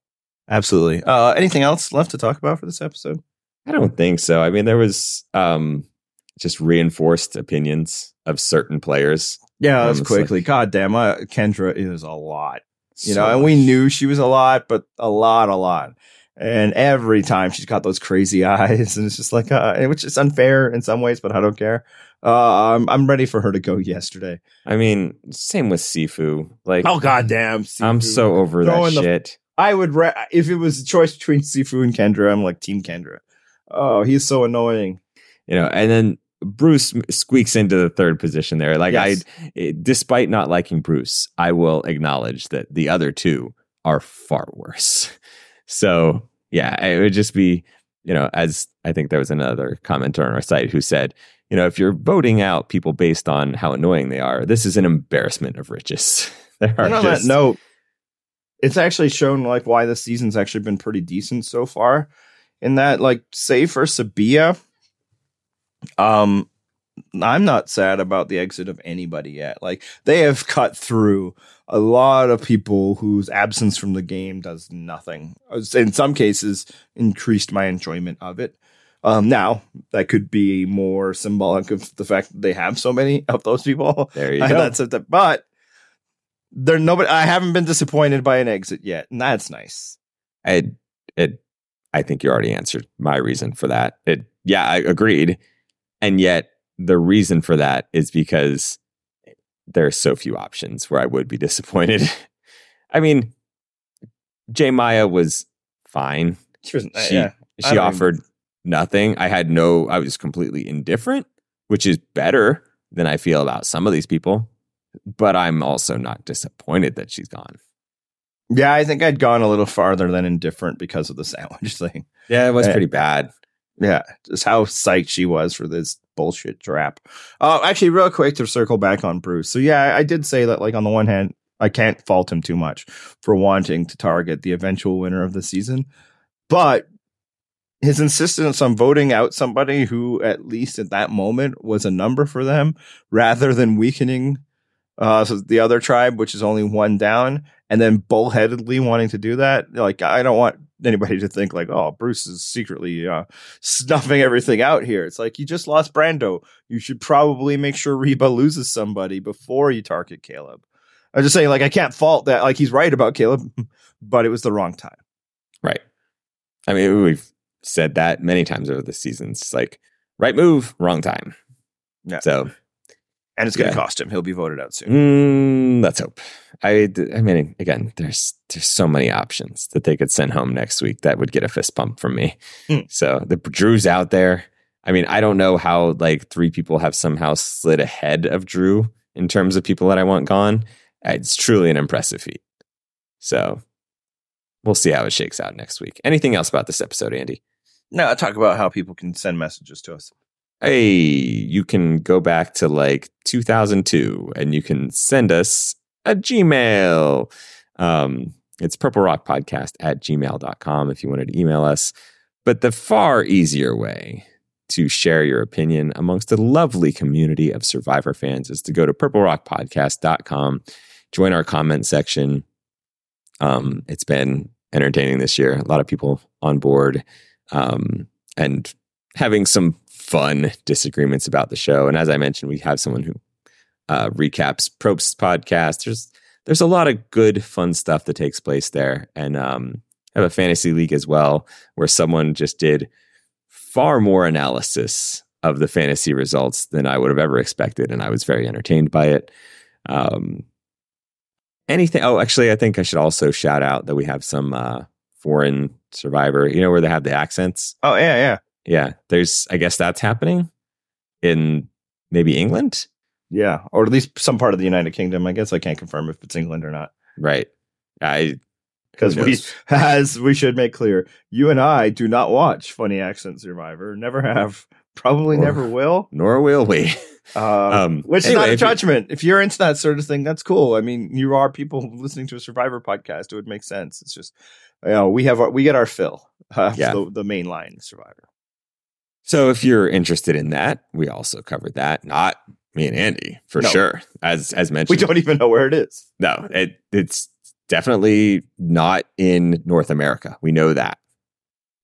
Absolutely. Uh, anything else left to talk about for this episode? I don't think so. I mean, there was um, just reinforced opinions of certain players. Yeah, let's Honestly. quickly. God damn, uh, Kendra is a lot. You So know, and we knew she was a lot, but a lot, a lot. And every time she's got those crazy eyes, and it's just like, uh, which is unfair in some ways, but I don't care. Uh, I'm, I'm ready for her to go yesterday. I mean, same with Sifu. Like, Oh goddamn! I'm so over that in the- shit. I would ra- if it was a choice between Sifu and Kendra, I'm like Team Kendra. Oh, he's so annoying. you know, and then Bruce squeaks into the third position there. Like Yes. I, despite not liking Bruce, I will acknowledge that the other two are far worse. So yeah, it would just be, you know, as I think there was another commenter on our site who said, you know, if you're voting out people based on how annoying they are, this is an embarrassment of riches. there are And on just, that note, it's actually shown like why the season's actually been pretty decent so far. In that, like, say for Sabiyah, um, I'm not sad about the exit of anybody yet. Like, they have cut through a lot of people whose absence from the game does nothing. In some cases, increased my enjoyment of it. Um, now that could be more symbolic of the fact that they have so many of those people. There you go. That's a, but there nobody. I haven't been disappointed by an exit yet, and that's nice. I, it, I think you already answered my reason for that. It, yeah, I agreed. And yet the reason for that is because there are so few options where I would be disappointed. I mean, J Maya was fine. She, was, She, yeah. She offered nothing. I had no, I was completely indifferent, which is better than I feel about some of these people. But I'm also not disappointed that she's gone. Yeah, I think I'd gone a little farther than indifferent because of the sandwich thing. Yeah, it was Eh. pretty bad. Yeah, just how psyched she was for this bullshit trap. Uh, actually, real quick to circle back on Bruce. So yeah, I did say that. Like on the one hand, I can't fault him too much for wanting to target the eventual winner of the season, but his insistence on voting out somebody who, at least at that moment, was a number for them, rather than weakening Uh, so the other tribe, which is only one down, and then bullheadedly wanting to do that. Like, I don't want anybody to think like, oh, Bruce is secretly uh, snuffing everything out here. It's like you just lost Brando. You should probably make sure Reba loses somebody before you target Kaleb. I'm just saying, like, I can't fault that. Like, he's right about Kaleb, but it was the wrong time. Right. I mean, we've said that many times over the seasons. Like, right move, wrong time. Yeah. So, And it's going to Yeah. cost him. He'll be voted out soon. mm, let's hope. I, I mean, again, there's there's so many options that they could send home next week that would get a fist pump from me. Hmm. So the Drew's out there. I mean, I don't know how like three people have somehow slid ahead of Drew in terms of people that I want gone. It's truly an impressive feat. So we'll see how it shakes out next week. Anything else about this episode, Andy? No, I talk about how people can send messages to us. Hey, you can go back to like 2002 and you can send us a Gmail. Um, it's purple rock podcast at gmail.com if you wanted to email us. But the far easier way to share your opinion amongst the lovely community of Survivor fans is to go to purplerockpodcast.com, join our comment section. Um, it's been entertaining this year. A lot of people on board um, and having some fun disagreements about the show. And as I mentioned, we have someone who uh, recaps Probst's podcast. There's there's a lot of good, fun stuff that takes place there, and um, I have a fantasy league as well where someone just did far more analysis of the fantasy results than I would have ever expected, and I was very entertained by it. Um, anything? Oh, actually, I think I should also shout out that we have some uh, foreign survivor. You know where they have the accents. Oh, yeah, yeah. Yeah, there's. I guess that's happening in maybe England, Yeah. Or at least some part of the United Kingdom. I guess I can't confirm if it's England or not. right? I Because we, as we should make clear, you and I do not watch Funny Accent Survivor. Never have. Probably Or- never will. nor will we. Uh, Um, which is not a if you- judgment. If you're into that sort of thing, that's cool. I mean, you are people listening to a Survivor podcast. It would make sense. It's just, you know, we have our, we get our fill. Uh, Yeah. the, the main line Survivor. So if you're interested in that, we also covered that. Not me and Andy for No. sure. As as mentioned, We don't even know where it is. no, it it's definitely not in North America. We know that.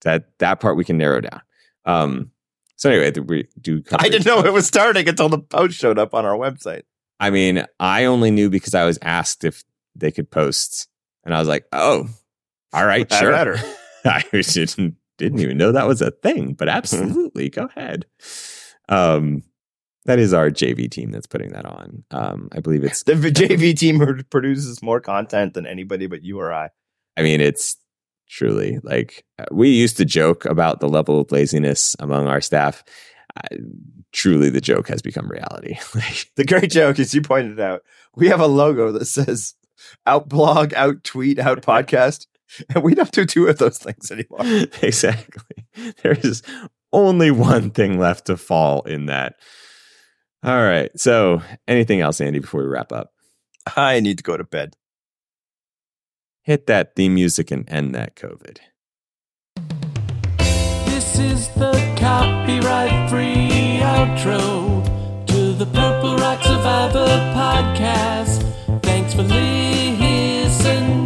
That that part we can narrow down. Um. So anyway, we do. I didn't know it was starting until the post showed up on our website. I mean, I only knew because I was asked if they could post, and I was like, "Oh, all right, sure." I didn't didn't even know that was a thing, but absolutely, go ahead. Um, that is our JV team that's putting that on. Um, I believe it's. The JV team who produces more content than anybody but you or I. I mean, it's truly like uh, we used to joke about the level of laziness among our staff. Uh, truly, the joke has become reality. The great joke is you pointed out, we have a logo that says out blog, out tweet, out podcast. and we don't do two of those things anymore. Exactly. There is only one thing left to fall in that. All right. So, anything else, Andy, before we wrap up? I need to go to bed. Hit that theme music and end that COVID. This is the copyright free outro to the Purple Rock Survivor podcast. Thanks for listening.